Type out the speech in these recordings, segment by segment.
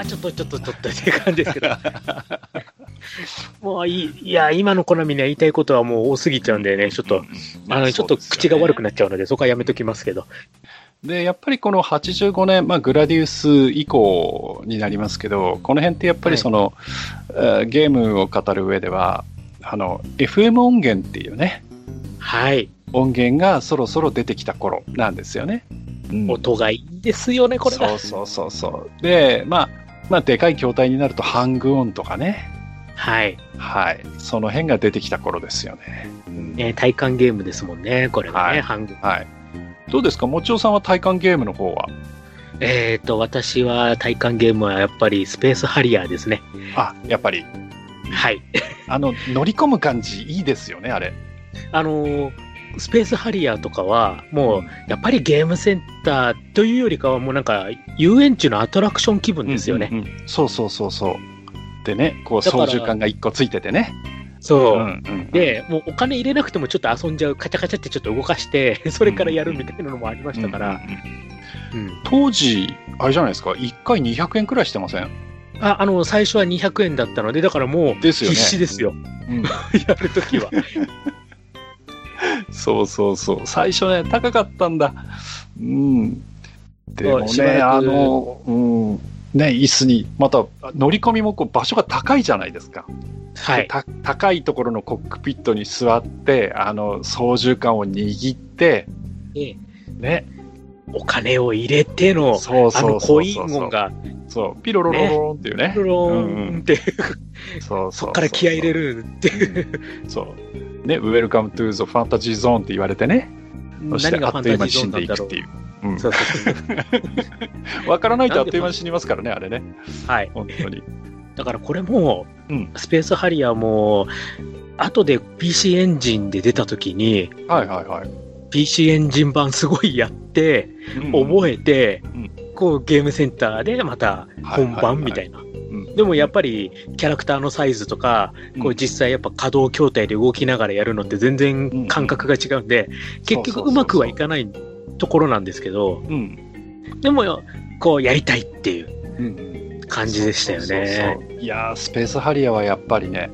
はちょっとちょっとちょっとっていう感じですけど。もういい、いや、今のコナミには言いたいことはもう多すぎちゃうんでね、ちょっと、あの、ちょっと口が悪くなっちゃうので、そこはやめときますけど。で、やっぱりこの85年、まあ、グラディウス以降になりますけど、この辺ってやっぱりその、はい、ゲームを語る上では、あの、FM 音源っていうね、はい。音源がそろそろ出てきた頃なんですよね。うん、音がいいですよね、これそうそうそうそう。で、まあ、まあ、でかい筐体になるとハングオンとかね。はい。はい。その辺が出てきた頃ですよね。うん、ね体感ゲームですもんね、これはね、はい、ハングオン。はい。どうですか、もちおさんは体感ゲームの方は？えっ、ー、と、私は体感ゲームはやっぱりスペースハリアーですね。あ、やっぱり。はい。あの、乗り込む感じいいですよね、あれ。あのスペースハリアーとかは、もう、やっぱりゲームセンターというよりかは、もうなんか、遊園地のアトラクション気分ですよね。うんうんうん、そうそうそうそう。でね、こう、操縦桿が一個ついててね。そう、うんうん、で、もうお金入れなくてもちょっと遊んじゃう、カチャカチャってちょっと動かして、それからやるみたいなのもありましたから。当時、あれじゃないですか、1回200円くらいしてません？ああの最初は200円だったので、だからもう必死ですよ、すよね、やるときは。そうそうそう。最初ね、高かったんだ。うん。でもね、あの、うん。ね、椅子に、また乗り込みもこう場所が高いじゃないですか。はい、高いところのコックピットに座って、あの、操縦桿を握って、ええ、ね、お金を入れての、そうそうあのコイン音が、そう、ピロロロロンっていうね。ピロロロンっていう、そうそっから気合い入れるっていう。そう。ね、 Welcome to the Fantasy Zone って言われてね。そしてあっという間に死んでいくっていう。うん、そうそうそう。わからないとあっという間に死にますからね、あれね。はい。本当に。だからこれも、うん、スペースハリアーも、後で PC エンジンで出た時に、はいはいはい。PC エンジン版すごいやって、覚えて、こうゲームセンターでまた本番みたいな。でもやっぱりキャラクターのサイズとか、こう実際やっぱ稼働筐体で動きながらやるのって全然感覚が違うんで、結局うまくはいかないところなんですけど、でもこうやりたいっていう感じでしたよね。いやスペースハリアーはやっぱりね、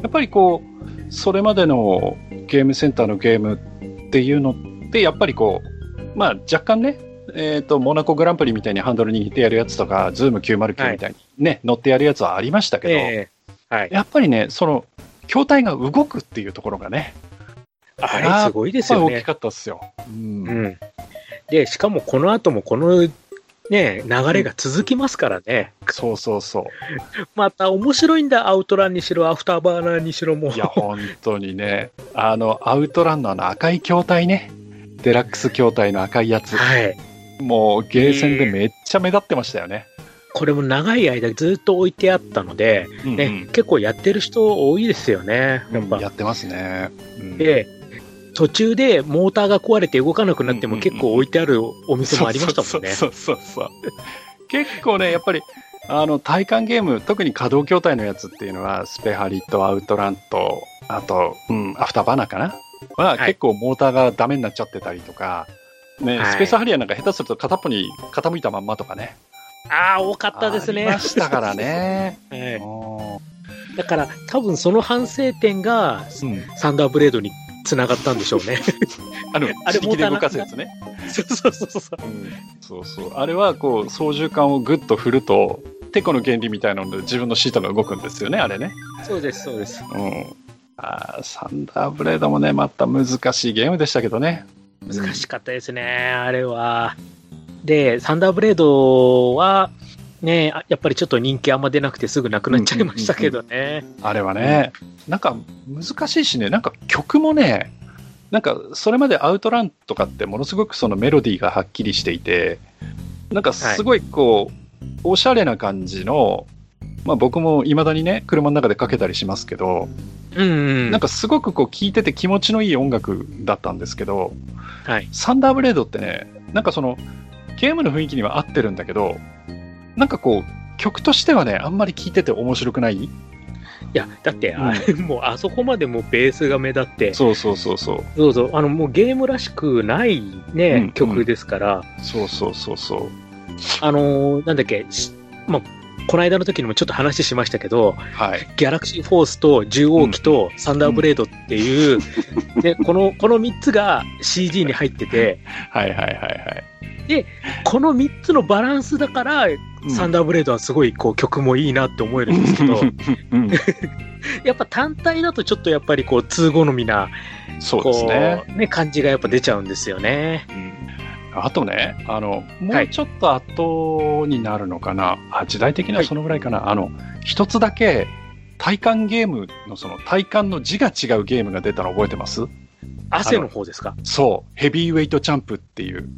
やっぱりこう、それまでのゲームセンターのゲームっていうのって、やっぱりこう、まあ若干ね、えっ、ー、と、モナコグランプリみたいにハンドル握ってやるやつとか、ズーム909みたいにね、はい、乗ってやるやつはありましたけど、えー、はい、やっぱりね、その、筐体が動くっていうところがね、あれすごいですよね。大きかったですよ。うん。うん、で、しかもこの後もこのね、流れが続きますからね。うん、そうそうそう。また面白いんだ、アウトランにしろ、アフターバーナーにしろも。いや、本当にね。あの、アウトランのあの赤い筐体ね。デラックス筐体の赤いやつ。はい。もうゲーセンでめっちゃ目立ってましたよね。これも長い間ずっと置いてあったので、うんうん、ね、結構やってる人多いですよね。やっぱ。やってますね。うん、で、途中でモーターが壊れて動かなくなっても結構置いてあるお店もありましたもんね。そうそうそう 結構ね、やっぱり、あの、体感ゲーム、特に稼働筐体のやつっていうのは、スペハリとアウトランと、あと、うん、アフターバナーかな？は、結構モーターがダメになっちゃってたりとか、ね、はい、スペースハリアーなんか下手すると片っぽに傾いたまんまとかね。ああ、多かったですね。ありましたからね。はい、だから、多分その反省点が、うん、サンダーブレードにつながったんでしょうね。あの、あれモーターで動かすやつね。そうそうそうそう。うん、そうそう。あれは、こう、操縦桿をグッと振ると、テコの原理みたいなので自分のシートが動くんですよね、あれね。そうです、そうです。うん。あサンダーブレードもね、また難しいゲームでしたけどね。難しかったですね、あれは。で、サンダーブレードは、ね、やっぱりちょっと人気あんま出なくてすぐなくなっちゃいましたけどね。あれはね、なんか難しいしね、なんか曲もね、なんかそれまでアウトランとかってものすごくそのメロディーがはっきりしていて、なんかすごいこう、はい、おしゃれな感じの、まあ僕も未だにね、車の中でかけたりしますけど、うん、うん、なんかすごくこう聴いてて気持ちのいい音楽だったんですけど、はい、サンダーブレードってね、なんかその、ゲームの雰囲気には合ってるんだけど、なんかこう、曲としてはね、あんまり聴いてて面白くない？いや、だって、うん、もうあそこまでもベースが目立って、そうそうそうそう。そうそう、あの、もうゲームらしくないね、うん、曲ですから、そうそうそうそう。あのー、なんだっけ、まあ、この間の時にもちょっと話しましたけど、はい、ギャラクシーフォースと獣王機とサンダーブレードっていう、うん、でこのこの3つが CG に入ってて、はいはいはいはい。で、この3つのバランスだから、サンダーブレードはすごいこう曲もいいなって思えるんですけど、うん、やっぱ単体だとちょっとやっぱりこう通好みな、そうですね。ね感じがやっぱ出ちゃうんですよね。うんあとね、あの、もうちょっと後になるのかな、はい、あ時代的にはそのぐらいかな、はい、あの、一つだけ、体感ゲームのその体感の字が違うゲームが出たの覚えてます？汗の方ですか？そう、ヘビーウェイトチャンプっていう。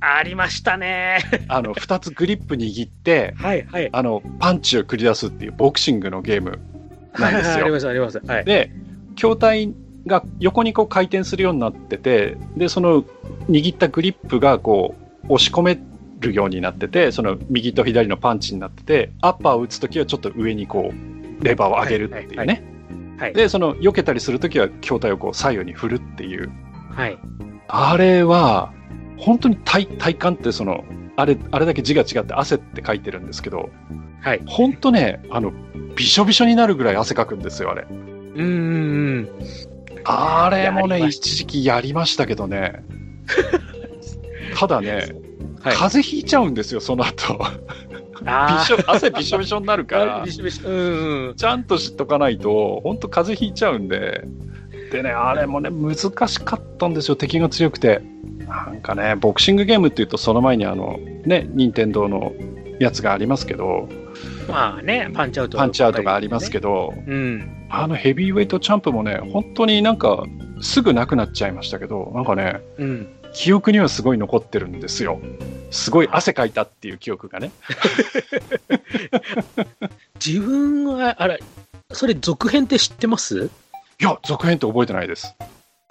ありましたね。あの、二つグリップ握って、はいはい。あの、パンチを繰り出すっていうボクシングのゲームなんですよ。ありますあります。はい。で、筐体が横にこう回転するようになってて、で、その握ったグリップがこう押し込めるようになってて、その右と左のパンチになってて、アッパーを打つときはちょっと上にこう、レバーを上げるっていうね。はい、で、その避けたりするときは筐体をこう左右に振るっていう。はい。あれは、本当に体体感ってその、あれ、あれだけ字が違って汗って書いてるんですけど、はい。本当ね、あの、びしょびしょになるぐらい汗かくんですよ、あれ。うん。あれもね、一時期やりましたけどね。ただね、はい、風邪ひいちゃうんですよ、その後。びしょ汗びしょびしょになるから、うんちゃんと知っとかないと、本当風邪ひいちゃうんで。でね、あれもね、難しかったんですよ、敵が強くて。なんかね、ボクシングゲームっていうと、その前にあの、ね、任天堂のやつがありますけど、まあね、パンチアウト、パンチアウトがありますけど、うん、あのヘビーウェイトチャンプもね、本当になんかすぐなくなっちゃいましたけど、なんかね、うん、記憶にはすごい残ってるんですよ。すごい汗かいたっていう記憶がね。自分は、あれ、それ続編って知ってます？いや、続編って覚えてないです。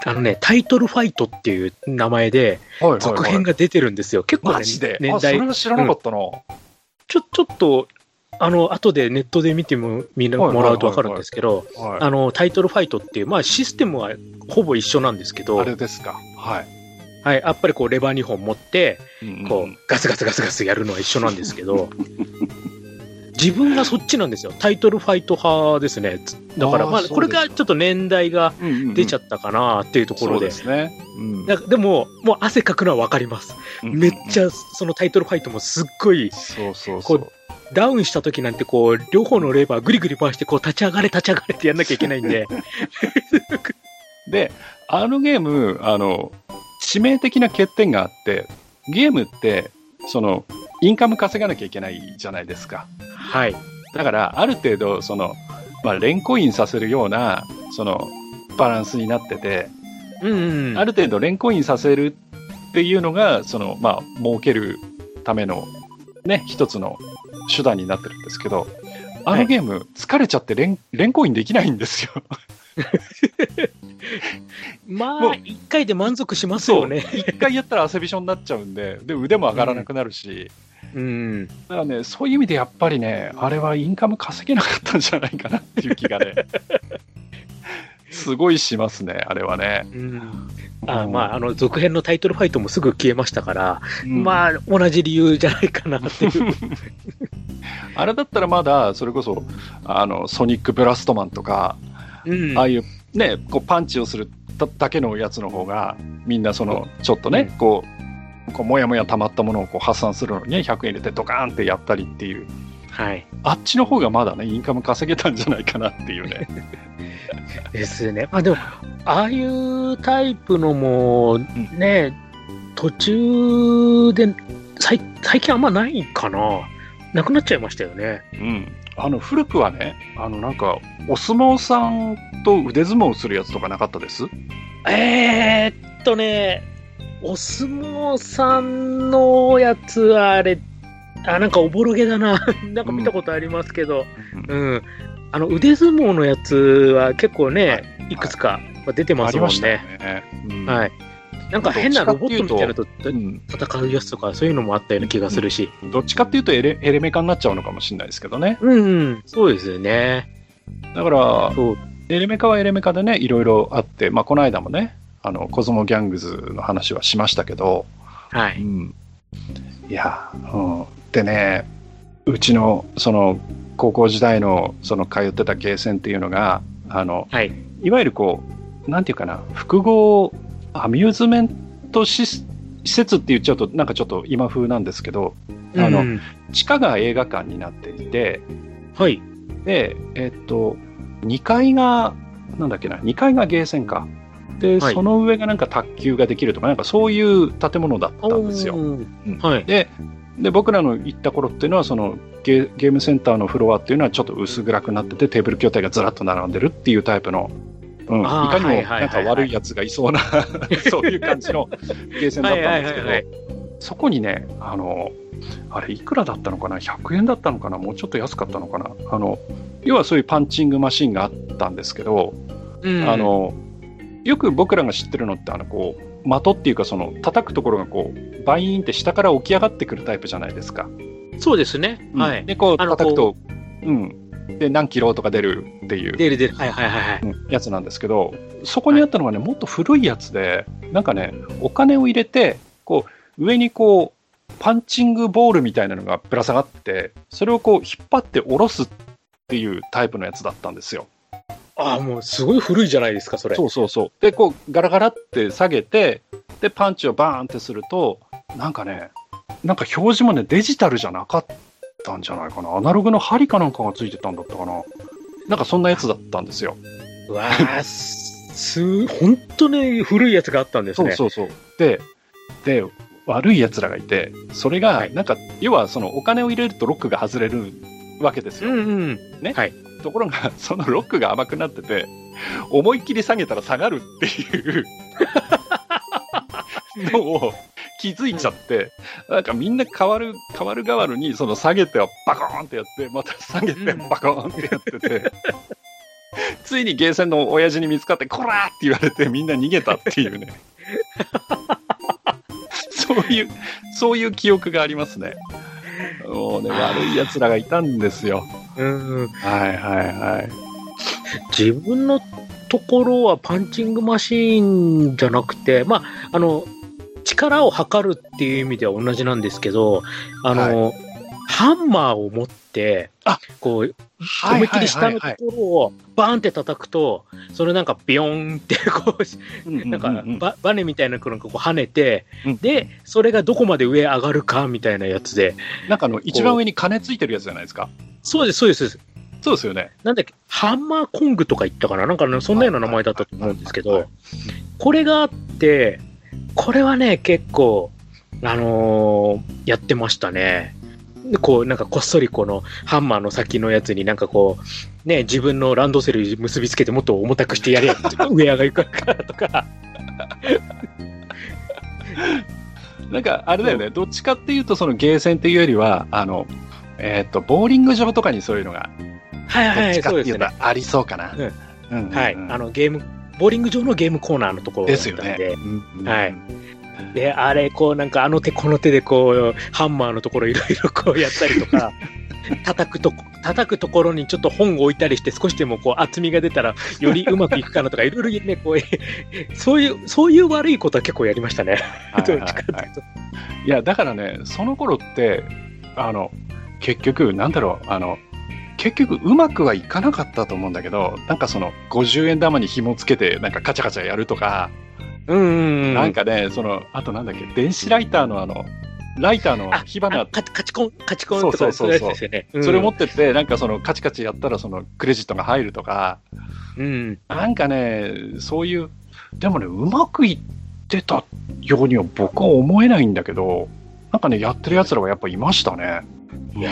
あのね、タイトルファイトっていう名前で、続編が出てるんですよ。結構、ね、マジで？年代。あ、それは知らなかったな。うん、ちょ、ちょっと、あの、後でネットで見ても、見もらうと分かるんですけど、あの、タイトルファイトっていう、まあ、システムはほぼ一緒なんですけど、あれですか？はい。はい、やっぱりこう、レバー2本持って、こう、ガスガスガスガスやるのは一緒なんですけど、自分がそっちなんですよ。タイトルファイト派ですね。だから、まあ、これがちょっと年代が出ちゃったかなっていうところで。ですね。うん、でも、もう汗かくのは分かります。めっちゃ、そのタイトルファイトもすっごい、そうそうそう。ダウンした時なんてこう、両方のレバーぐりぐり回して、こう、立ち上がれ、立ち上がれってやんなきゃいけないんで。で、あのゲーム、あの、致命的な欠点があって、ゲームって、その、インカム稼がなきゃいけないじゃないですか。はい。だから、ある程度、その、まあ、連コインさせるような、その、バランスになってて、うん、うん、ある程度連コインさせるっていうのが、その、まあ、儲けるための、ね、一つの手段になってるんですけど、あのゲーム、疲れちゃって連連コインできないんですよ。まあ、一回で満足しますよね。一回やったら汗びしょになっちゃうんで、で腕も上がらなくなるし、うん、だからね、そういう意味でやっぱりね、あれはインカム稼げなかったんじゃないかなっていう気がね、すごいしますね、あれはね。うんあまあ、あの続編のタイトルファイトもすぐ消えましたから、うん、まあ、同じ理由じゃないかなっていう。あれだったらまだ、それこそ、あの、ソニックブラストマンとか、うん、ああいうね、こうパンチをするだけのやつの方が、みんなその、ちょっとね、うん、こう、こうもやもや溜まったものをこう発散するのにね、100円入れてドカーンってやったりっていう。はい。あっちの方がまだね、インカム稼げたんじゃないかなっていうね。ですね。まあでも、ああいうタイプのも、ね、うん、途中で、最最近あんまないかな。なくなっちゃいましたよね。うん。あの、古くはね、あの、なんか、お相撲さんと腕相撲するやつとかなかったです？えー、っとね、お相撲さんのやつはあれ、あ、なんかおぼろげだな。なんか見たことありますけど、うん。うん、あの、腕相撲のやつは結構ね、はい、いくつか出てますもんね。ねうん、はい。なんか変なロボットみたいなのと戦うやつとか、そういうのもあったような気がするし。どっちかっていうとエレエレメカになっちゃうのかもしれないですけどね。うん、うん、そうですよね。だから、エレメカはエレメカでね、いろいろあって、まあ、この間もね、あの、コズモギャングズの話はしましたけど、はい。うん、いや、うん。でね、うちのその高校時代のその通ってたゲーセンっていうのがあの、はい、いわゆるこうなんていうかな複合アミューズメント施設って言っちゃうとなんかちょっと今風なんですけど、うん、あの地下が映画館になっていて、はい、でえっと2階がなんだっけな2階がゲーセンかで、はい、その上がなんか卓球ができるとかなんかそういう建物だったんですよ。はい、でで僕らの行った頃っていうのはそのゲゲームセンターのフロアっていうのはちょっと薄暗くなっててテーブル筐体がずらっと並んでるっていうタイプの、うん、いかにもなんか悪いやつがいそうな そういう感じのゲーセンだったんですけど、そこにねあのあれいくらだったのかな？100円だったのかな？もうちょっと安かったのかな？あの要はそういうパンチングマシンがあったんですけど、うん、あのよく僕らが知ってるのってあのこう的っていうかその叩くところがこうバイーンって下から起き上がってくるタイプじゃないですか。そうですね。うん、はい。でこう叩くとうんで何キロとか出るっていう出る出るはいはいはいはい、うん、やつなんですけどそこにあったのがね、はい、もっと古いやつでなんかねお金を入れてこう上にこうパンチングボールみたいなのがぶら下がってそれをこう引っ張って下ろすっていうタイプのやつだったんですよ。ああ、もうすごい古いじゃないですか、それ。そうそうそう。で、こう、ガラガラって下げて、で、パンチをバーンってすると、なんかね、なんか表示もね、デジタルじゃなかったんじゃないかな。アナログの針かなんかがついてたんだったかな。なんかそんなやつだったんですよ。うわあ、す、本当に古いやつがあったんですね。そうそうそう。で、で、悪い奴らがいて、それが、なんか、はい、要はそのお金を入れるとロックが外れるわけですよ。うんうん、ね。はい。ところが、そのロックが甘くなってて、思いっきり下げたら下がるっていう のを気づいちゃって、なんかみんな変わる、変わる変わるに、その下げてはバコーンってやって、また下げてバコーンってやってて、ついにゲーセンの親父に見つかって、こらーって言われてみんな逃げたっていうね。そういう、そういう記憶がありますね。もうね、悪い奴らがいたんですよ。うん。はいはいはい。自分のところはパンチングマシーンじゃなくて、まあ、あの、力を測るっていう意味では同じなんですけど、あの、はい、ハンマーを持って、あこう、思いっきり下のところをバーンって叩くと、それなんかビヨーンってこう、なんかババネみたいなのがこう跳ねて、うん、で、それがどこまで上上がるかみたいなやつで。なんかあの、一番上に金ついてるやつじゃないですか？そうです、そうです。そうですよね。なんだっけ、ハンマーコングとか言ったかな？なんかね、そんなような名前だったと思うんですけど、これがあって、これはね、結構、あのー、やってましたね。こう、なんかこっそりこのハンマーの先のやつになんかこう、ね、自分のランドセルに結びつけてもっと重たくしてやれよ 上上がいくからとか。なんかあれだよね、どっちかっていうとそのゲーセンっていうよりは、あの、えっ、ー、と、ボーリング場とかにそういうのがはいはい、そうですね。ありそうかな。はい。あの、ゲーム、ボーリング場のゲームコーナーのところですよね。はい。で、あれ、こう、なんか、あの手この手で、こう、ハンマーのところいろいろこうやったりとか、叩くと、叩くところにちょっと本を置いたりして、少しでもこう厚みが出たら、よりうまくいくかなとか、いろいろね、こう、そういう、そういう悪いことは結構やりましたね。はいはいはい、いや、だからね、その頃って、あの、結局、なんだろう、あの、結局うまくはいかなかったと思うんだけど、なんかその50円玉に紐つけてなんかカチャカチャやるとか、うん、なんかね、その、あとなんだっけ、電子ライターのあの、ライターの火花。カチコン、カチコンとかそうそうそうそう、それ持ってって、なんかそのカチカチやったらそのクレジットが入るとか、うん、なんかね、そういう、でもね、うまくいってたようには僕は思えないんだけど、なんかね、やってる奴らはやっぱいましたね。いや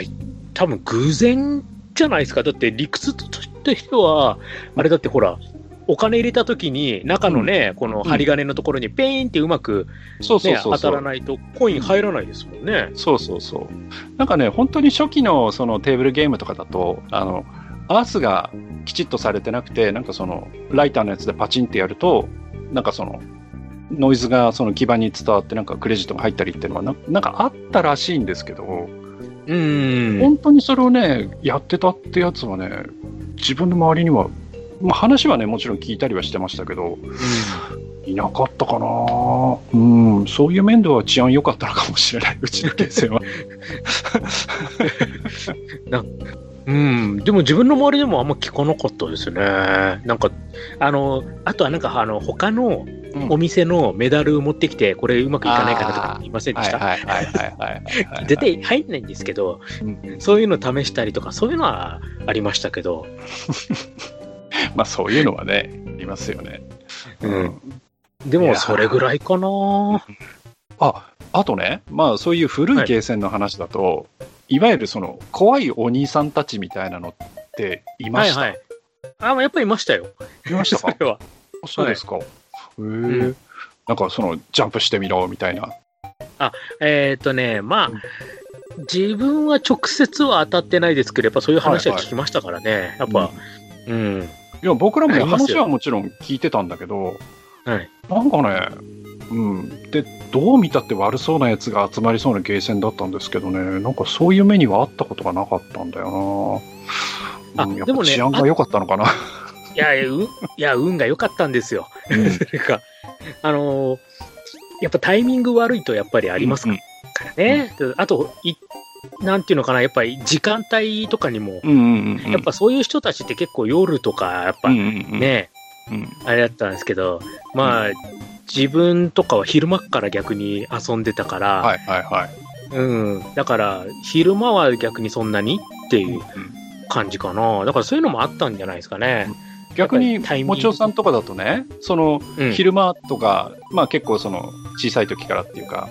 ー、多分偶然じゃないですか。だって理屈としては、あれだってほら、お金入れたときに、中のね、うん、この針金のところにペーンってうまく、ね、当たらないと、コイン入らないですもんね。そうそうそう。なんかね、本当に初期のそのテーブルゲームとかだと、あの、アースがきちっとされてなくて、なんかその、ライターのやつでパチンってやると、なんかその、ノイズがその基板に伝わって、なんかクレジットが入ったりっていうのはな、なんかあったらしいんですけど、うん、本当にそれをね、やってたってやつはね、自分の周りには、まあ、話はね、もちろん聞いたりはしてましたけど、うん、いなかったかな。うん、そういう面では治安良かったのかもしれない、うちのゲーセンは。なうん、でも自分の周りでもあんま聞かなかったですね。なんか、あの、あとはなんか、あの、他のお店のメダル持ってきて、これうまくいかないかなとか言いませんでした？絶対入んないんですけど、うん、そういうの試したりとか、そういうのはありましたけど。まあそういうのはね、いますよね。うん。でも、それぐらいかな。あ、あとね、まあそういう古いゲーセンの話だと、はい、いわゆるその怖いお兄さんたちみたいなのっていました、はいはい、あ、やっぱりいましたよ。いましたか？それは。そうですか。はい、へえ、うん、なんかその、ジャンプしてみろみたいな。あ、えっ、ー、とね、まあ、自分は直接は当たってないですけど、やっぱそういう話は聞きましたからね。はいはい、やっぱ、うん、うん。いや、僕らも話はもちろん聞いてたんだけど、はい、なんかね、うん。で、どう見たって悪そうなやつが集まりそうなゲーセンだったんですけどね、なんかそういう目にはあったことがなかったんだよな。うん、やっぱ治安が良かったのかな。いやいや、ういや運が良かったんですよ。うん、それか、あのー、やっぱタイミング悪いとやっぱりありますからね。うんうん、あとい、なんていうのかな、やっぱり時間帯とかにも、やっぱそういう人たちって結構夜とか、やっぱね、あれだったんですけど、まあ、自分とかは昼間から逆に遊んでたから、はいはいはい。うん。だから、昼間は逆にそんなにっていう感じかな。だからそういうのもあったんじゃないですかね。逆に、もちおさんとかだとね、その、昼間とか、うん、まあ結構その、小さい時からっていうか、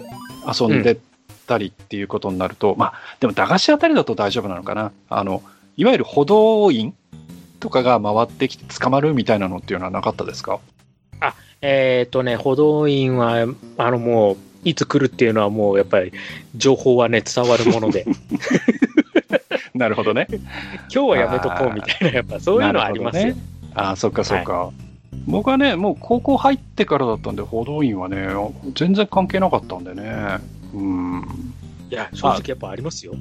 遊んでたりっていうことになると、うん、まあ、でも駄菓子あたりだと大丈夫なのかな。あの、いわゆる歩道員とかが回ってきて捕まるみたいなのっていうのはなかったですか？あ、えっ、ー、とね、歩道員は、あのもう、いつ来るっていうのはもうやっぱり情報はね、伝わるもので。なるほどね。今日はやめとこうみたいな、やっぱそういうのありますよ。ああ、そっかそっか。はい、僕はね、もう高校入ってからだったんで、報道員はね、全然関係なかったんでね。うん。いや、正直やっぱありますよ。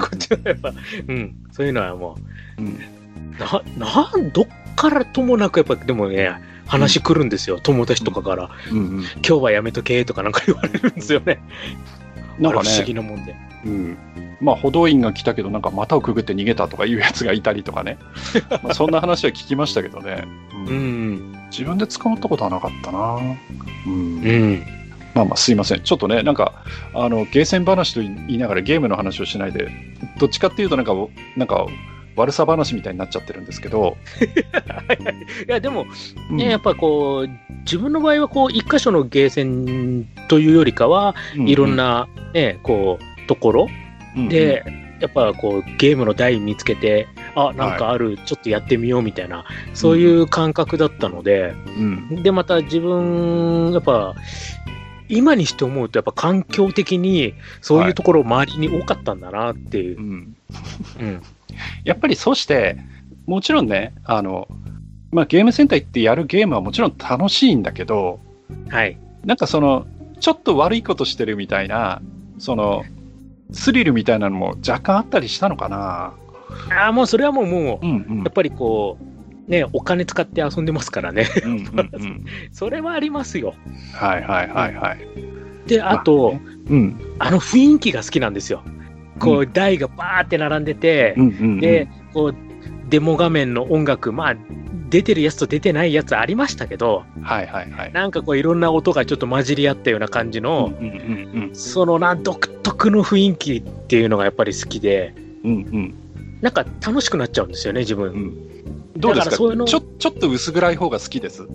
こっちはやっぱ、うん、そういうのはもう、うん、な、なん、どっからともなくやっぱ、でもね、話来るんですよ、うん、友達とかから、うんうん、今日はやめとけとかなんか言われるんですよね。なんかね、不思議なもんで。うん。まあ、歩道員が来たけど、なんか股をくぐって逃げたとかいうやつがいたりとかね。まあそんな話は聞きましたけどね。うん。うん、自分で捕まったことはなかったな。うん。うんまあまあすいません。ちょっとね、なんか、あの、ゲーセン話と言いながらゲームの話をしないで、どっちかっていうとなんか、なんか、悪さ話みたいになっちゃってるんですけど。いや、でも、ね、うん、やっぱこう、自分の場合はこう、一箇所のゲーセンというよりかは、うんうん、いろんなね、こう、ところで、うんうん、やっぱこう、ゲームの台見つけて、あ、なんかある、はい、ちょっとやってみようみたいな、そういう感覚だったので、うん、で、また自分、やっぱ、今にして思うと、やっぱ環境的にそういうところ周りに多かったんだなっていう。はい、うん、うんやっぱりそして、もちろんね、あの、まあ、ゲームセンター行ってやるゲームはもちろん楽しいんだけど、はい。なんかその、ちょっと悪いことしてるみたいな、その、スリルみたいなのも若干あったりしたのかな。ああ、もうそれはもう、もう、うんうん、やっぱりこう、ね、お金使って遊んでますからね。うんうんうん、それはありますよ。はいはいはいはい。で、あと、まあね、うん、あの雰囲気が好きなんですよ。こう、台がバーって並んでて、うんうんうん、で、こう、デモ画面の音楽、まあ、出てるやつと出てないやつありましたけど、はいはいはい。なんかこういろんな音がちょっと混じり合ったような感じの、うんうんうん、そのな独特の雰囲気っていうのがやっぱり好きで、うんうん、なんか楽しくなっちゃうんですよね、自分。うん、どうですか？そういうのちょちょっと薄暗い方が好きです。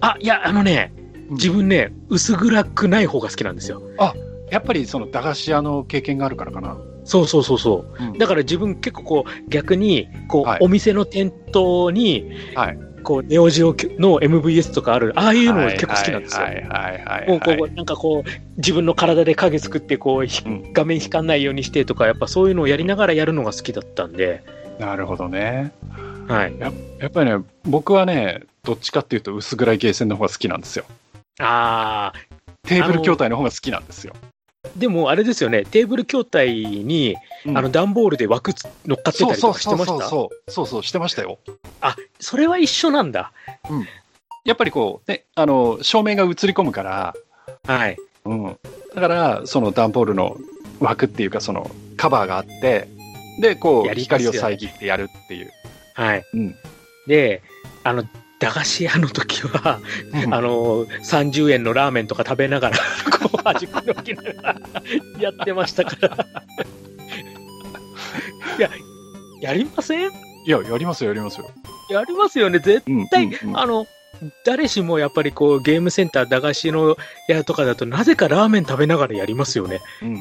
あ、いや、あのね、自分ね、薄暗くない方が好きなんですよ。あ、やっぱりその駄菓子屋の経験があるからかな。そうそうそうそう。うん、だから自分結構こう逆にこう、はい、お店の店頭に、はい、こうネオジオの MVS とかある、ああいうの結構好きなんですよ。もうこうなんかこう自分の体で影作ってこう、うん、画面光んないようにしてとかやっぱそういうのをやりながらやるのが好きだったんで。なるほどね。はいや。やっぱりね僕はねどっちかっていうと薄暗いゲーセンの方が好きなんですよ。ああ。テーブル筐体の方が好きなんですよ。でもあれですよね、テーブル筐体に、うん、あの段ボールで枠乗っかってたりとかしてました？そうそうそうそうしてましたよ。あそれは一緒なんだ。うん、やっぱりこう、ね、あの、照明が映り込むから、はい。うん。だから、その段ボールの枠っていうか、そのカバーがあって、で、こう、光を遮ってやるっていう。はい。うん。で、あの、駄菓子屋の時は、うん、あの、30円のラーメンとか食べながら、こう、端っこに置きながらやってましたから。いや、やりません？いや、やりますよ、やりますよ。やりますよね、絶対、うんうんうん、あの、誰しもやっぱりこうゲームセンター駄菓子の屋とかだとなぜかラーメン食べながらやりますよね。うんうん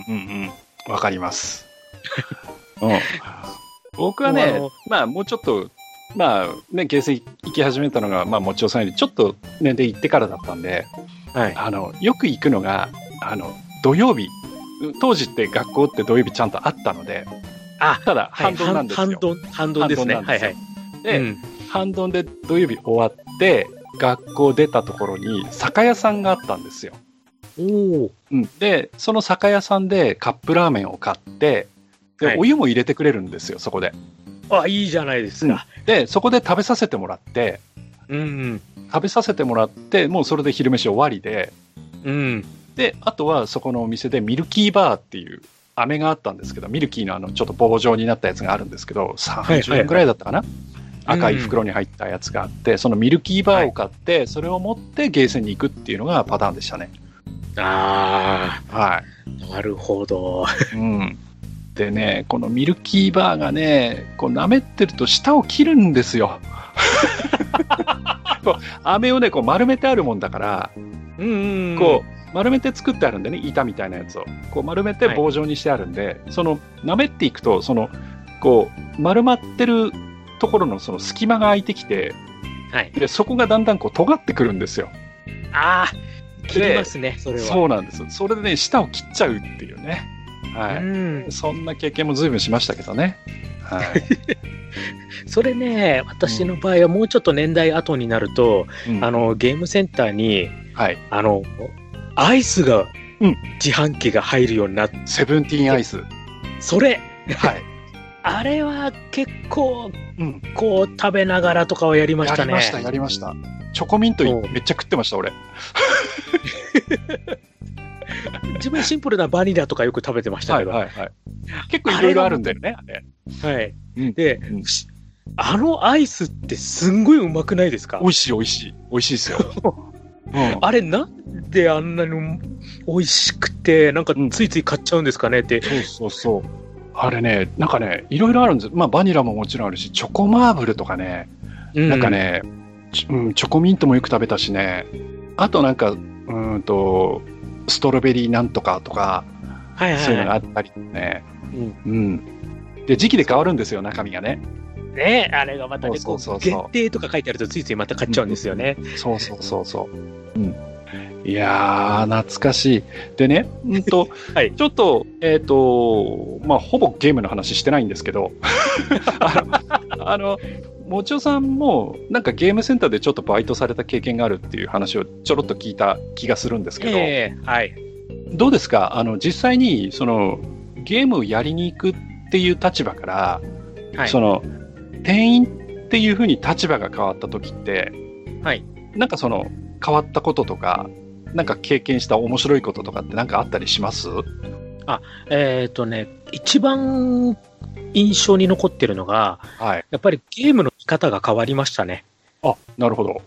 うん。わかります。うん、僕はね、まあもうちょっとまあね、ゲーセン行き始めたのが、まあ、もちおさんよりちょっと年齢行ってからだったんで、はい、あのよく行くのがあの土曜日。当時って学校って土曜日ちゃんとあったのであただ半ドンなんですよ、半ドン半ドンですね。はいはい。で、うん、半ドンで土曜日終わって学校出たところに酒屋さんがあったんですよ。お、うん、でその酒屋さんでカップラーメンを買ってで、はい、お湯も入れてくれるんですよそこであ、いいじゃないですか。で、そこで食べさせてもらって、うん、食べさせてもらって、もうそれで昼飯終わりで、うん、で、あとはそこのお店でミルキーバーっていう飴があったんですけど、ミルキーのあのちょっと棒状になったやつがあるんですけど、30円ぐらいだったかな、赤い袋に入ったやつがあって、そのミルキーバーを買って、それを持ってゲーセンに行くっていうのがパターンでしたね。ああ、はい。なるほど。うん。でね、このミルキーバーがね、こう舐めてると舌を切るんですよ。飴をね、こう丸めてあるもんだから、うんこう丸めて作ってあるんでね、板みたいなやつを。こう丸めて棒状にしてあるんで、はい、その舐めっていくと、その、こう丸まってるところのその隙間が空いてきて、はい、でそこがだんだんこう尖ってくるんですよ。ああ、切りますね、それは。そうなんです。それでね、舌を切っちゃうっていうね。はい、うん、そんな経験も随分しましたけどね。はい、それね、私の場合はもうちょっと年代後になると、うん、あのゲームセンターに、はい、あのアイスが、自販機が入るようになって、セブンティーンアイス。それ、はい、あれは結構、うん、こう食べながらとかはやりましたね。やりました、やりました。チョコミントめっちゃ食ってました、俺。自分シンプルなバニラとかよく食べてましたけど。はいはいはい、結構いろいろあるんだよね、あれ。はい。で、うん、あのアイスってすんごいうまくないですか？美味しい美味しい。美味しいですよ。うん、あれなんであんなに美味しくて、なんかついつい買っちゃうんですかねって。そうそうそう。あれね、なんかね、いろいろあるんです。まあバニラももちろんあるし、チョコマーブルとかね、うん、なんかね、うん、チョコミントもよく食べたしね、あとなんか、うんと、ストロベリーなんとかとか、はいはいはい、そういうのがあったりね、うん、うん、で時期で変わるんですよ中身がね。ねあれがまたねそうそう限定とか書いてあるとついついまた買っちゃうんですよね、うん、そうそうそうそう。うん。いやー、懐かしい。でね、うんと、はい、ちょっと、えっ、ー、と、まあ、ほぼゲームの話してないんですけど、あの、あのもちおさんも、なんかゲームセンターでちょっとバイトされた経験があるっていう話をちょろっと聞いた気がするんですけど、えー、はい。どうですか？あの、実際に、その、ゲームをやりに行くっていう立場から、はい、その、店員っていうふうに立場が変わった時って、はい。なんかその、変わったこととか、なんか経験した面白いこととかって何かあったりします？あ、えっ、ー、とね、一番印象に残ってるのが、はい、やっぱりゲームの見方が変わりましたね。あ、なるほど。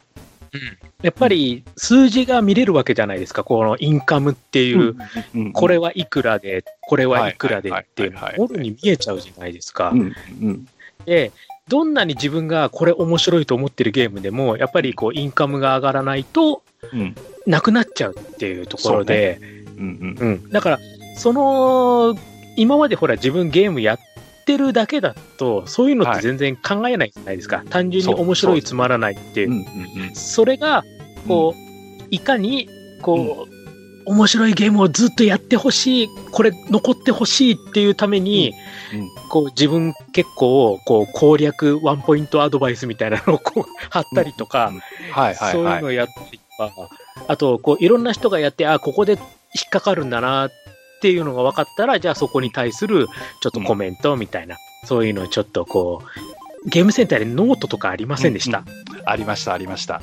うん、やっぱり数字が見れるわけじゃないですか、このインカムっていう、これはいくらで、これはいくらでっていうのが、もろに見えちゃうじゃないですか。で、どんなに自分がこれ面白いと思ってるゲームでも、やっぱりこうインカムが上がらないと、なくなっちゃうっていうところで、だから、その、今までほら自分ゲームやっってるだけだと、そういうのって全然考えないじゃないですか。はい、単純に面白い、つまらないっていう。それが、こう、いかに、こう、面白いゲームをずっとやってほしい、これ残ってほしいっていうために、こう自分結構こう攻略ワンポイントアドバイスみたいなのをこう 貼ったりとか、そういうのをやったりとか、あとこういろんな人がやって、あ、ここで引っかかるんだなっっていうのが分かったら、じゃあそこに対するちょっとコメントみたいな、うん、そういうのをちょっとこう、ゲームセンターでノートとかありませんでした、うんうん、ありました、ありました。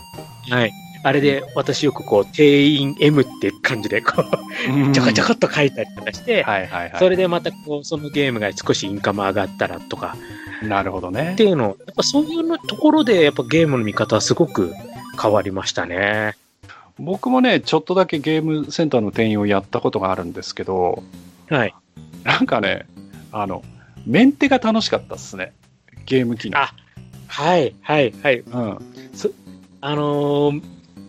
はい。あれで私よくこう、店員 M って感じでこう、ちょこちょこっと書いたりとかして、はいはいはい、それでまたこう、そのゲームが少しインカム上がったらとか。なるほどね。っていうの、やっぱそういうところで、やっぱゲームの見方はすごく変わりましたね。僕もね、ちょっとだけゲームセンターの店員をやったことがあるんですけど、はい。なんかね、あの、メンテが楽しかったっすね。ゲーム機能。あ、はい、はい、はい。うん。あのー、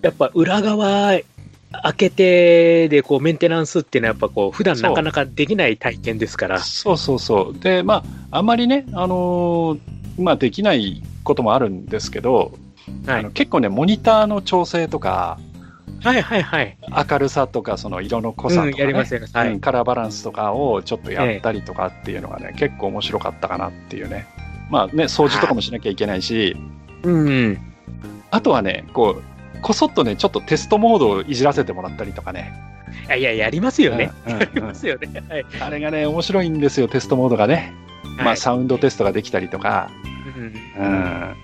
やっぱ裏側開けてでこうメンテナンスっていうのはやっぱこう普段なかなかできない体験ですからそうそうそうでまああんまりねあのー、まあできないこともあるんですけど、はい、あの結構ねモニターの調整とかはいはいはい。明るさとか、その色の濃さとか、ね、うん、やりますよ、はい、カラーバランスとかをちょっとやったりとかっていうのがね、ええ、結構面白かったかなっていうね。まあね、掃除とかもしなきゃいけないし、うん。あとはね、こう、こそっとね、ちょっとテストモードをいじらせてもらったりとかね。いやいや、やりますよね。うんうん、やりますよね、はい。あれがね、面白いんですよ、テストモードがね。まあ、サウンドテストができたりとか、うん、うん、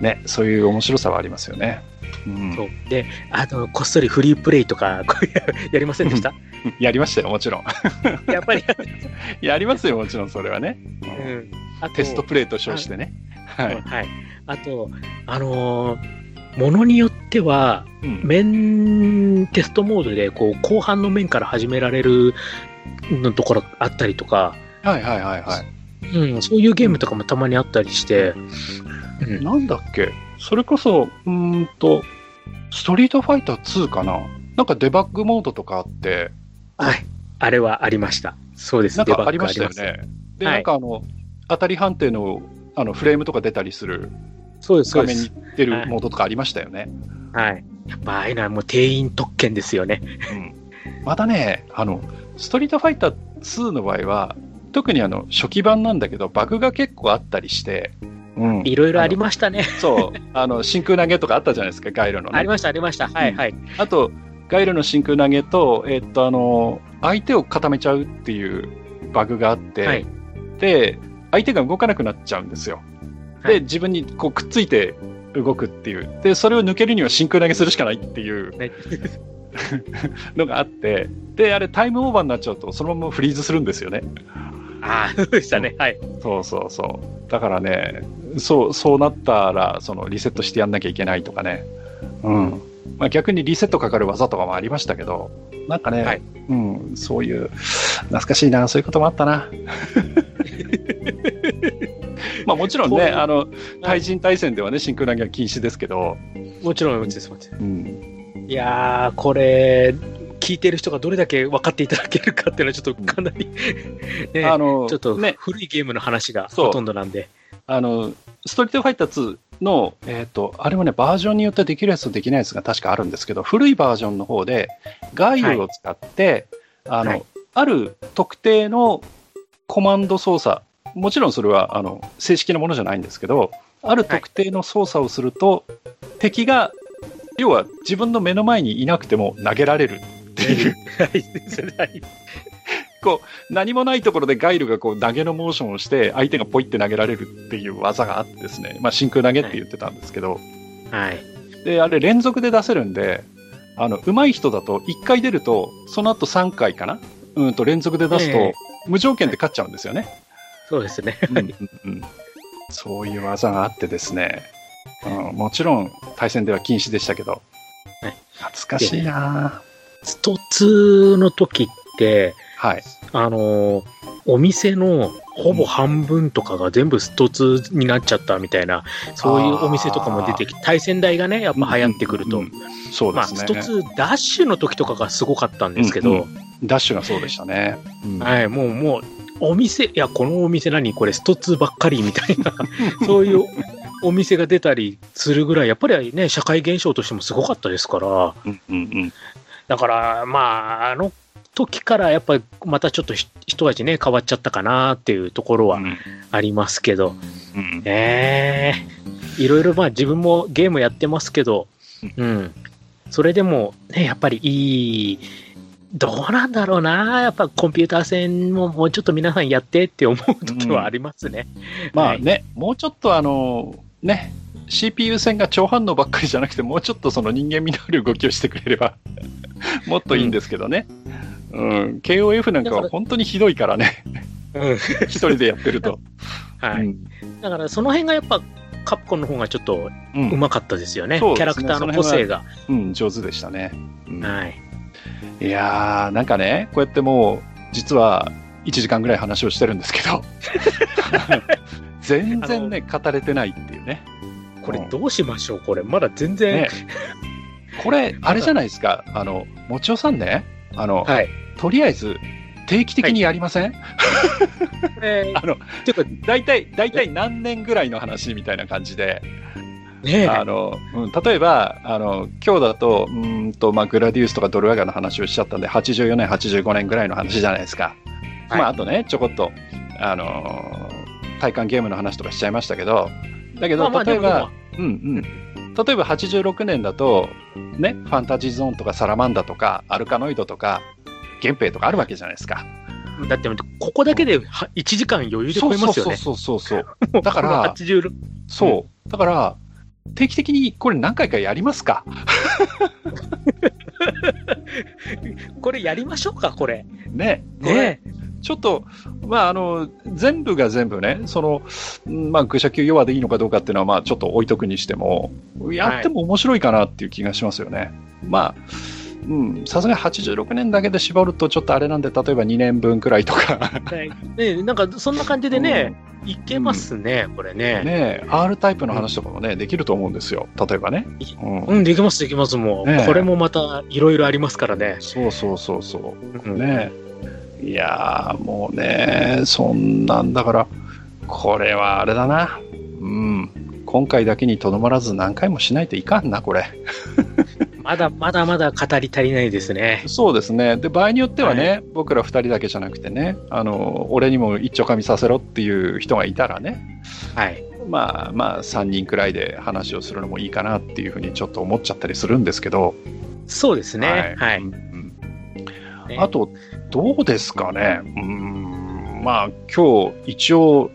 ね、そういう面白さはありますよね。うん、そう。であのこっそりフリープレイとか やりませんでした？やりましたよもちろん。やっぱり。やりますよもちろんそれはね、うん、あテストプレイと称してね。はい、はい、あとあのーものによっては、うん、面テストモードでこう後半の面から始められるのところあったりとか、はいはいはいはい。うん、そういうゲームとかもたまにあったりして、うん、なんだっけ？それこそ、うんと、ストリートファイター2かな？なんかデバッグモードとかあって。はい。あれはありました。そうです。なんかありましたよね。で、はい、なんかあの、当たり判定のあのフレームとか出たりするそうです、画面に出るモードとかありましたよね。はい。やっぱああいうのはもう定員特権ですよね。うん。またね、あの、ストリートファイター2の場合は、特にあの初期版なんだけど、バグが結構あったりして、うん、いろいろありましたね。そう、あの 真空投げとかあったじゃないですか、ガイルの、ね、ありました、ありました、はいはい。あと、ガイルの真空投げと、えー、っと、あの、相手を固めちゃうっていうバグがあって、はい、で、相手が動かなくなっちゃうんですよ。で、自分にこうくっついて動くっていう。で、それを抜けるには真空投げするしかないっていう、のがあって、で、あれタイムオーバーになっちゃうと、そのままフリーズするんですよね。ああ、そうでしたね。はい。そうそうそう。だからね、そう、そうなったら、そのリセットしてやんなきゃいけないとかね。うん。まあ、逆にリセットかかる技とかもありましたけど、なんかね、はい、うん、そういう、懐かしいな、そういうこともあったな。まあもちろんね、あの、対人対戦ではね、真空投げは禁止ですけど。もちろん、もちろんです。うん、いやー、これ、聞いてる人がどれだけ分かっていただけるかっていうのはちょっとかなりね、あの ちょっと古いゲームの話がほとんどなんで。あの、ストリートファイター2の、えっ、ー、と、あれもね、バージョンによってできるやつとできないやつが確かあるんですけど、古いバージョンの方で、ガイルを使って、はい、あの、はい、ある特定のコマンド操作もちろんそれはあの正式なものじゃないんですけど、ある特定の操作をすると、はい、敵が、要は自分の目の前にいなくても投げられるっていう。こう何もないところでガイルがこう投げのモーションをして相手がポイって投げられるっていう技があってですね、まあ、真空投げって言ってたんですけど、はい、であれ連続で出せるんであの上手い人だと1回出るとその後3回かな、うん、と連続で出すと、無条件で勝っちゃうんですよね。そうですね。うん、そういう技があってですね、うん、もちろん対戦では禁止でしたけど、はい、懐かしいなスト2の時って、はい、あのお店のほぼ半分とかが全部スト2になっちゃったみたいな、そういうお店とかも出てきて、対戦台がね、やっぱ流行ってくると。うんうんそうですね。まあ、スト2ダッシュの時とかがすごかったんですけど、うんうん、ダッシュがそうでしたね。うん、はい、もう、もう、お店、いや、このお店何これ、スト2ばっかりみたいな、そういうお店が出たりするぐらい、やっぱりね、社会現象としてもすごかったですから、うんうんうん、だから、まあ、あの時からやっぱりまたちょっと一味ね、変わっちゃったかなっていうところはありますけど、うん、えー、いろいろまあ自分もゲームやってますけど、うん、それでもね、やっぱりいい、どうなんだろうな、やっぱコンピューター戦ももうちょっと皆さんやってって思う時はありますね。うん、まあね、はい、もうちょっとあの、ね、CPU 線が超反応ばっかりじゃなくて、もうちょっとその人間味のある動きをしてくれれば もっといいんですけどね。うん、うん、KOF なんかは本当にひどいからね。うん、一人でやってると。はい、うん、だからその辺がやっぱカプコンの方がちょっとうまかったですよね、うん、キャラクターの個性が。うん、上手でしたね。うん、はい。いやー、なんかね、こうやってもう、実は1時間ぐらい話をしてるんですけど、全然ね、語れてないっていうね。これどうしましょう、これ。まだ全然。ね、これ、あれじゃないですか。あの、もちおさんね、あの、はい、とりあえず、定期的にやりません、はい、えー、あの、ちょっと大体、大体何年ぐらいの話みたいな感じで、ねあの、うん、例えば、あの、今日だと、うんと、まあ、グラディウスとかドルワガの話をしちゃったんで、84年、85年ぐらいの話じゃないですか。はい、まあ、あとね、ちょこっと、あの体感ゲームの話とかしちゃいましたけど、だけど、例えば、うんうん。例えば86年だと、ね、ファンタジーゾーンとかサラマンダとか、アルカノイドとか、源平とかあるわけじゃないですか。だって、ここだけで1時間余裕で超えますよね。そうそうそうそう。だから、そう。だから、定期的にこれ何回かやりますか これやりましょうか、これ。ね。ねちょっと、まあ、あの、全部が全部ね、その、まあ、愚者級弱でいいのかどうかっていうのは、まあ、ちょっと置いとくにしても、やっても面白いかなっていう気がしますよね。はい、まあ、うん、さすがに86年だけで絞るとちょっとあれなんで、例えば2年分くらいとかね、なんかそんな感じでね、うん、いけますね、これね。ね R タイプの話とかもね、できると思うんですよ、例えばね。うん、うん、できます、できます、もう。ね、これもまたいろいろありますからね。そうそうそうそう。うん、ねいやー、もうね、そんなんだから、これはあれだな。うん。今回だけにとどまらず何回もしないといかんな、これ。まだまだまだ語り足りないですね。そうですね。で、場合によってはね、はい、僕ら2人だけじゃなくてね、あの、俺にも一丁噛みさせろっていう人がいたらね、はい。まあまあ、3人くらいで話をするのもいいかなっていうふうにちょっと思っちゃったりするんですけど。そうですね。はい。はい、あと、どうですかね。うん、まあ、今日、一応、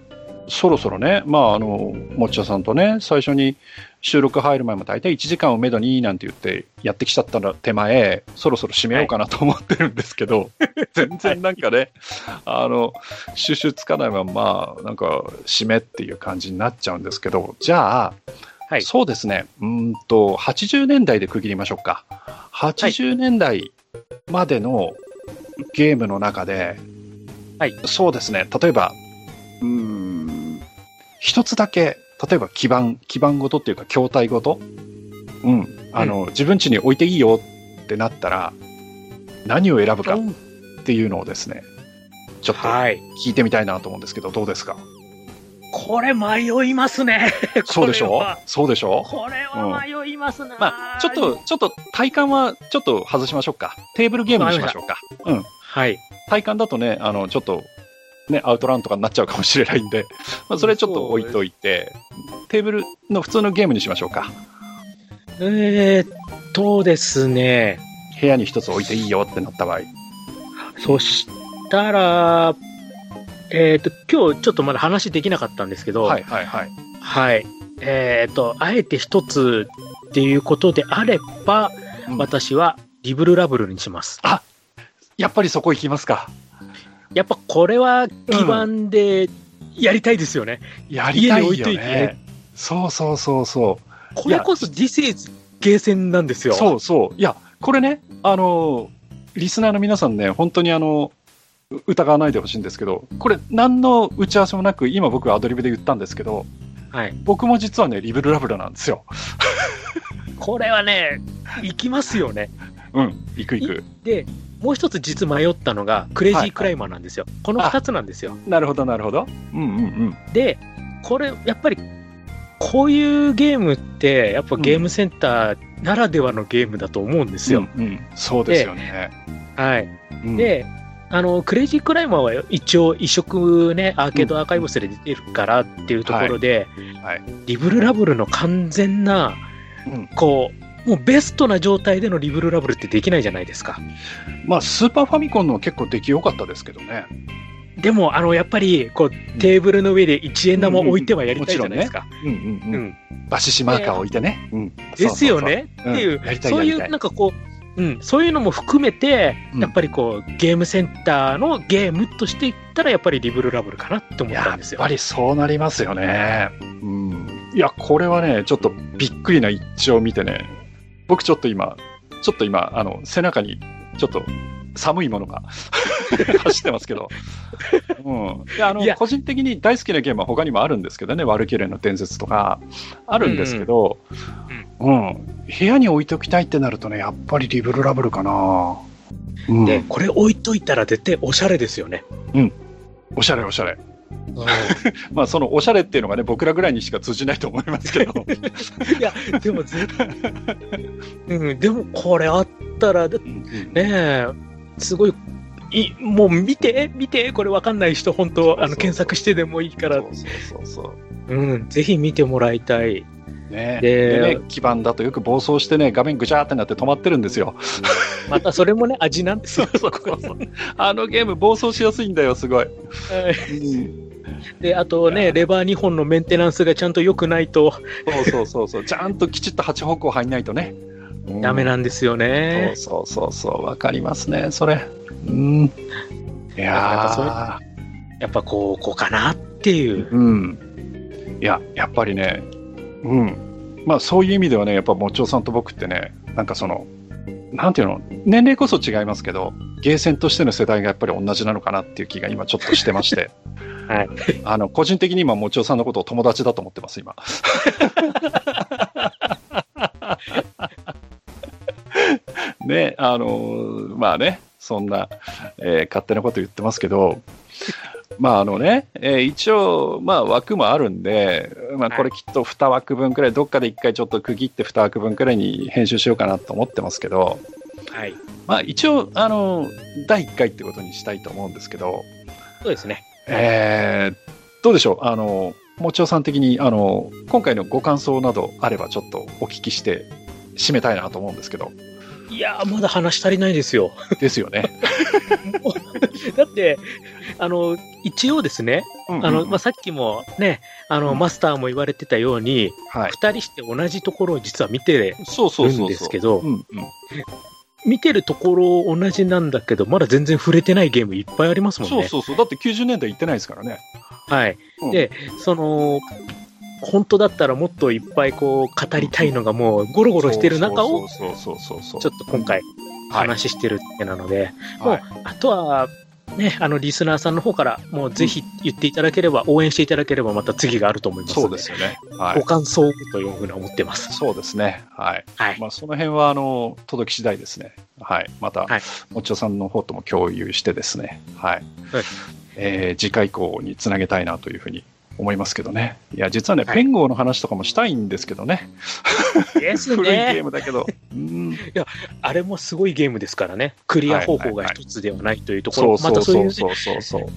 そろそろね、まあ、あの、もっちゃさんとね、最初に収録入る前も大体1時間をめどになんて言ってやってきちゃったら手前、そろそろ締めようかなと思ってるんですけど、はい、全然なんかね、あの、収集つかないまま、なんか、締めっていう感じになっちゃうんですけど、じゃあ、はい、そうですね、うんと、80年代で区切りましょうか。80年代までのゲームの中で、はい、そうですね、例えば、うん、一つだけ、例えば基盤、基盤ごとっていうか、筐体ごと、うん、あの、うん、自分家に置いていいよってなったら、何を選ぶかっていうのをですね、ちょっと聞いてみたいなと思うんですけど、どうですか？これ迷いますね。そうでしょ？そうでしょ？これは迷いますな、うん、まあ、ちょっと、ちょっと体感はちょっと外しましょうか。テーブルゲームにしましょうか。うん。はい。体感だとね、あの、ちょっと、ね、アウトランとかになっちゃうかもしれないんで、まあ、それちょっと置いといて、テーブルの普通のゲームにしましょうか。えー、っとですね。部屋に一つ置いていいよってなった場合。そしたら、えっ、ー、と、今日ちょっとまだ話できなかったんですけど、はいはいはい。はい。えっ、ー、と、あえて一つっていうことであれば、うん、私はリブルラブルにします。あやっぱりそこ行きますか。やっぱこれは基盤でやりたいですよね。うん、やりたいよね。そうそうそうそう。これこそ This is ゲーセンなんですよ。そうそう。いや、これね、あの、リスナーの皆さんね、本当にあの、疑わないでほしいんですけど、これ、何の打ち合わせもなく、今僕はアドリブで言ったんですけど、はい、僕も実はね、リブルラブルなんですよ。これはね、行きますよね。うん、行く行く。で、もう一つ実迷ったのが、クレイジークライマーなんですよ。はいはい、この二つなんですよ。なるほど、なるほど。うんうんうん。で、これ、やっぱり、こういうゲームって、やっぱゲームセンターならではのゲームだと思うんですよ。うん、うん、そうですよね。はい。うん、で、あの、クレイジークライマーは一応移植ね、アーケードアーカイブスで出てるからっていうところで、はいはい、リブルラブルの完全な、うん、こう、もうベストな状態でのリブルラブルってできないじゃないですか。まあ、スーパーファミコンの結構出来良かったですけどね。でも、あの、やっぱり、こう、テーブルの上で1円玉置いてはやりたいじゃないですか。うんうんうん。バシシマーカー置いてね。うん。ですよねっていう、そういう、なんかこう、うん、そういうのも含めて、やっぱりこう、ゲームセンターのゲームとしていったら、やっぱりリブルラブルかなって思ったんですよ。やっぱりそうなりますよね。うん。いや、これはね、ちょっとびっくりな一致を見てね、僕ちょっと今、ちょっと今、あの、背中に、ちょっと寒いものが。走ってますけど、うん、であの個人的に大好きなゲームは他にもあるんですけどね、ワルキュレの伝説とか。あるんですけど、うん、うん、部屋に置いておきたいってなるとね、やっぱりリブルラブルかな。うん、で、これ置いといたら絶対おしゃれですよね。うん、おしゃれおしゃれ。まあそのおしゃれっていうのがね僕らぐらいにしか通じないと思いますけど。いやでもぜ、うん、でもこれあったらねえすごい、いもう見て、見て、これわかんない人、本当あの、検索してでもいいから。そうそうそううん、ぜひ見てもらいたい。ね、でね、基盤だとよく暴走してね、画面ぐちゃってなって止まってるんですよ。またそれもね、味なんですよ。そうそうそうあのゲーム暴走しやすいんだよ、すごい。で、あとね、レバー2本のメンテナンスがちゃんと良くないと。そうそうそうそう、ちゃんときちっと8方向入んないとね。ダメなんですよね。そうそうそうわかりますね、それ。うん。いややっぱこう、こうかなっていう。うん。いや、やっぱりね、うん。まあそういう意味ではね、やっぱもちおさんと僕ってね、なんかその、なんていうの、年齢こそ違いますけど、ゲーセンとしての世代がやっぱり同じなのかなっていう気が今ちょっとしてまして。はい。あの、個人的に今、もちおさんのことを友達だと思ってます、今。ね、あのまあね、そんな、えー、勝手なこと言ってますけど、まああのね、えー、一応、まあ枠もあるんで、まあこれきっと2枠分くらい、どっかで1回ちょっと区切って2枠分くらいに編集しようかなと思ってますけど、はい。まあ一応、あの、第1回ってことにしたいと思うんですけど、そうですね。えー、どうでしょう？あの、もちおさん的に、あの、今回のご感想などあればちょっとお聞きして締めたいなと思うんですけど。いやまだ話足りないですよ。ですよね。だって、あの、一応ですね、うんうん、あの、まあ、さっきもね、あの、うん、マスターも言われてたように、はい、二人して同じところを実は見てるんですけど、見てるところ同じなんだけど、まだ全然触れてないゲームいっぱいありますもんね。そうそうそう。だって90年代行ってないですからね。はい。うん、で、その、本当だったらもっといっぱいこう語りたいのがもうゴロゴロしてる中を、ちょっと今回話してるってなので、もう、あとは、ね、あの、リスナーさんの方から、もうぜひ言っていただければ、応援していただければ、また次があると思いますそうですよね。はい。ご感想というふうに思ってます。そうですね。はい。はい。まあ、その辺は、あの、届き次第ですね。はい。また、はい、もちおさんの方とも共有してですね。はい。はい、えー、次回以降につなげたいなというふうに思いますけどね。いや、実はね、はい、ペンゴーの話とかもしたいんですけどね。ですね。古いゲームだけど。うん、いや、あれもすごいゲームですからね。クリア方法が一つではないというところ、またそういう、ね、そうそうそうそう。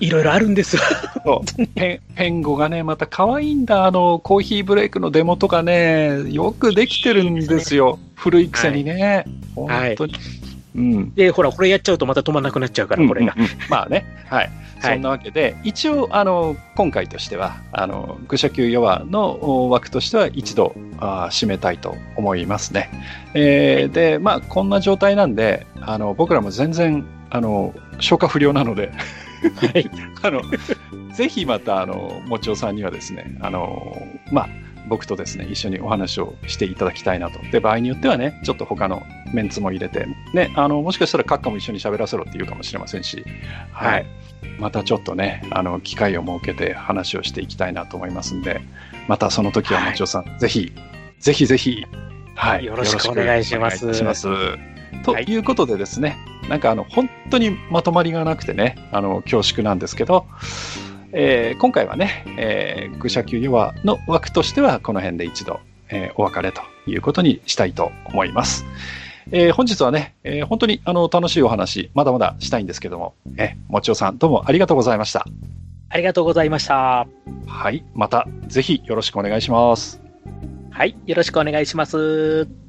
いろいろあるんですよ。ペンペンゴがね、また可愛いんだ。あの、コーヒーブレイクのデモとかね、よくできてるんですよ。ね、古いくせにね。はい、本当に。はいうん、で、ほら、これやっちゃうとまた止まんなくなっちゃうから、これが。うんうんうん、まあね。はい。そんなわけで、一応、あの、今回としては、あの、愚者級弱の枠としては一度あ締めたいと思いますね。えー、で、まあ、こんな状態なんで、あの、僕らも全然、あの、消化不良なので、はい。あの、ぜひまた、あの、もちおさんにはですね、あの、まあ、僕とですね、一緒にお話をしていただきたいなと。で、場合によってはね、ちょっと他のメンツも入れて、ね、あの、もしかしたら閣下も一緒に喋らせろって言うかもしれませんし、はい。はい、またちょっとね、あの、機会を設けて話をしていきたいなと思いますんで、またその時はもちおさん、はい、ぜひ、ぜひぜひ、はい。よろしくお願いします。します。ということでですね、なんかあの、本当にまとまりがなくてね、あの、恐縮なんですけど、えー、今回はね、えー、愚者級弱の枠としてはこの辺で一度、えー、お別れということにしたいと思います。えー、本日はね、えー、本当にあの楽しいお話、まだまだしたいんですけども、えー、もちおさんどうもありがとうございました。ありがとうございました。はい、またぜひよろしくお願いします。はい、よろしくお願いします。